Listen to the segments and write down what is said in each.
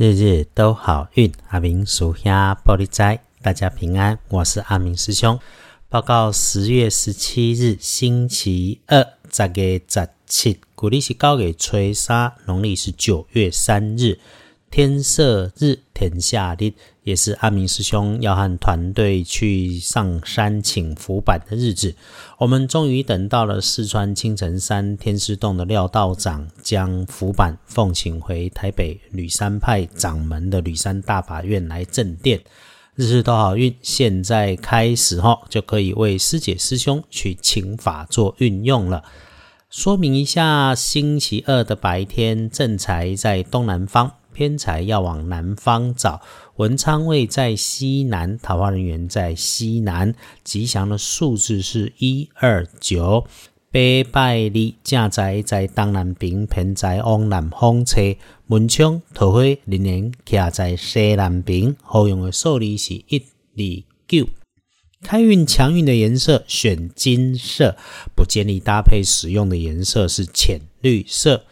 日日都好运，阿明属下玻璃斋，大家平安。我是阿明师兄。报告十月十七日星期二，十月十七，古历是九月初三，农历是九月三日。天色日，天下日，也是阿明师兄要和团队去上山请福板的日子。我们终于等到了四川青城山天师洞的廖道长，将福板奉请回台北吕山派掌门的吕山大法院来镇殿。日日都好运，现在开始哈，就可以为师姐师兄去请法做运用了。说明一下，星期二的白天正财在东南方。偏财要往南方找，文昌位在西南，桃花人员在西南，吉祥的数字是一二九。北拜日正宅在东南边，偏财往南方车，文昌桃花人员徛在西南边，好用的数字是一二九。开运强运的颜色选金色，不建议搭配使用的颜色是浅绿色。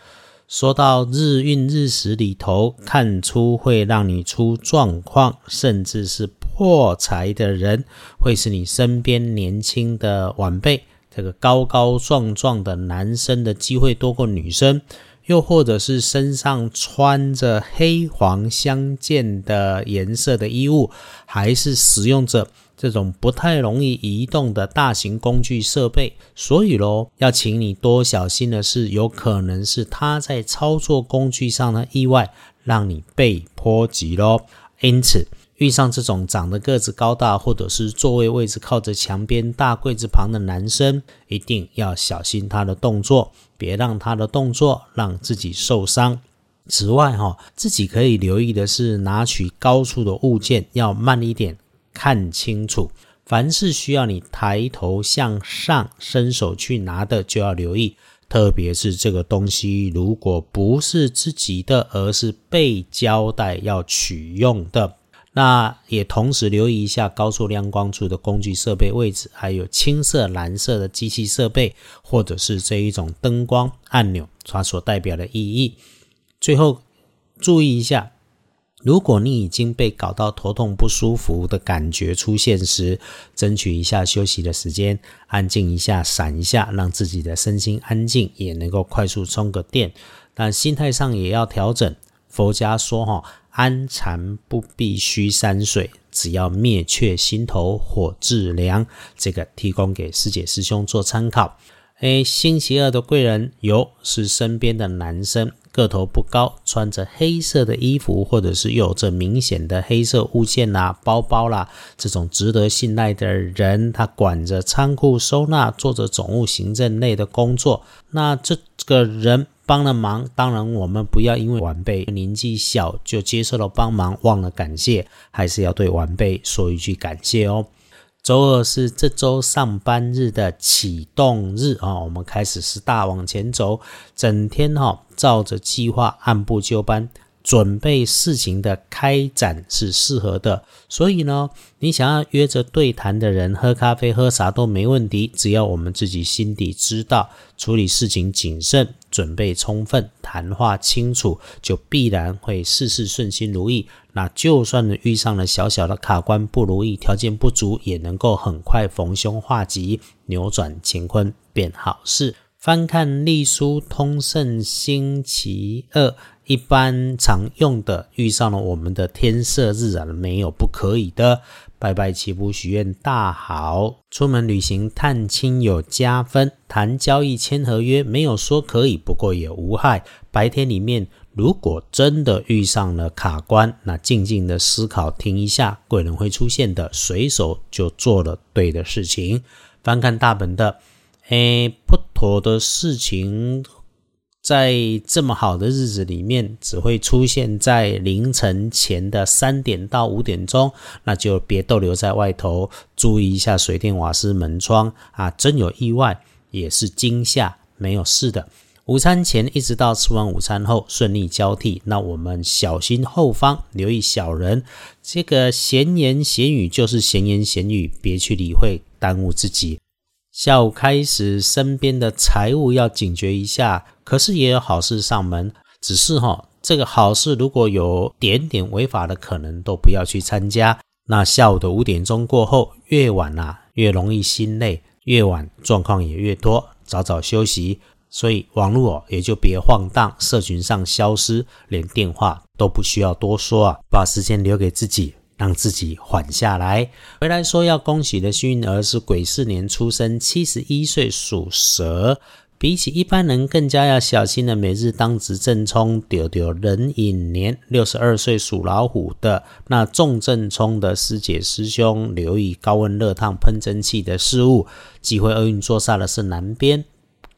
说到日运日时里头，看出会让你出状况，甚至是破财的人，会是你身边年轻的晚辈。这个高高壮壮的男生的机会多过女生，又或者是身上穿着黑黄相间的颜色的衣物，还是使用着。这种不太容易移动的大型工具设备，所以喽，要请你多小心的是，有可能是他在操作工具上的意外，让你被波及喽。因此，遇上这种长得个子高大，或者是座位位置靠着墙边大柜子旁的男生，一定要小心他的动作，别让他的动作让自己受伤。此外，哈，自己可以留意的是，拿取高处的物件要慢一点。看清楚，凡是需要你抬头向上伸手去拿的，就要留意。特别是这个东西，如果不是自己的，而是被交代要取用的，那也同时留意一下高速亮光处的工具设备位置，还有青色、蓝色的机器设备，或者是这一种灯光按钮，它所代表的意义。最后注意一下。如果你已经被搞到头痛不舒服的感觉出现时，争取一下休息的时间，安静一下，闪一下，让自己的身心安静，也能够快速充个电。但心态上也要调整。佛家说：“哈，安禅不必须山水，只要灭却心头火自凉。”这个提供给师姐师兄做参考。诶，星期二的贵人有是身边的男生。个头不高，穿着黑色的衣服，或者是有着明显的黑色物件啦、包包啦，这种值得信赖的人，他管着仓库收纳，做着总务行政类的工作。那这个人帮了忙，当然我们不要因为晚辈年纪小就接受了帮忙，忘了感谢，还是要对晚辈说一句感谢哦。周二是这周上班日的启动日啊，我们开始是大往前走，整天哈照着计划按部就班。准备事情的开展是适合的，所以呢，你想要约着对谈的人喝咖啡、喝啥都没问题，只要我们自己心底知道，处理事情谨慎、准备充分、谈话清楚，就必然会事事顺心如意。那就算遇上了小小的卡关不如意、条件不足，也能够很快逢凶化吉，扭转乾坤变好事。翻看隶书通胜星期二。一般常用的遇上了我们的天色日啊，没有不可以的。拜拜祈福许愿大好，出门旅行探亲有加分，谈交易签合约没有说可以，不过也无害。白天里面如果真的遇上了卡关，那静静的思考停一下，贵人会出现的，随手就做了对的事情。翻看大本的，诶，不妥的事情。在这么好的日子里面，只会出现在凌晨前的三点到五点钟，那就别逗留在外头，注意一下水电瓦斯门窗啊！真有意外也是惊吓，没有事的。午餐前一直到吃完午餐后顺利交替，那我们小心后方，留意小人。这个闲言闲语就是闲言闲语，别去理会，耽误自己。下午开始，身边的财务要警觉一下。可是也有好事上门，只是哈这个好事如果有点点违法的可能，都不要去参加。那下午的五点钟过后，越晚啊越容易心累，越晚状况也越多，早早休息。所以网络哦也就别晃荡，社群上消失，连电话都不需要多说啊，把时间留给自己，让自己缓下来。回来说要恭喜的幸运儿是癸巳年出生，七十一岁属蛇。比起一般人更加要小心的每日当值正冲丢丢壬寅年六十二岁属老虎的那重正冲的师姐师兄，留意高温热烫喷蒸汽的事物。忌讳厄运坐煞的是南边，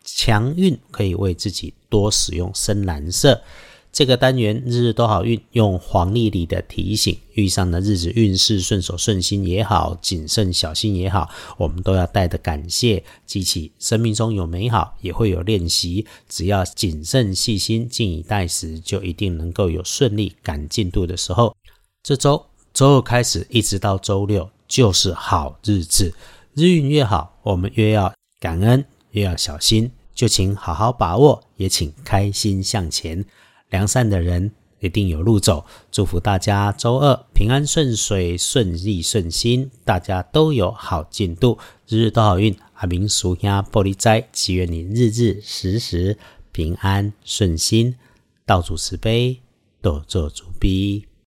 强运可以为自己多使用深蓝色。这个单元日日都好运，用黄历里的提醒，遇上的日子运势顺手顺心也好，谨慎小心也好，我们都要带着感谢，记起生命中有美好，也会有练习。只要谨慎细心，静以待时，就一定能够有顺利赶进度的时候。这周周二开始一直到周六就是好日子，日运越好，我们越要感恩，越要小心，就请好好把握，也请开心向前。良善的人一定有路走，祝福大家周二平安顺水、顺利顺心，大家都有好进度，日日都好运。阿明属下玻璃斋，祈愿你日日时时平安顺心，道主慈悲，多做主逼。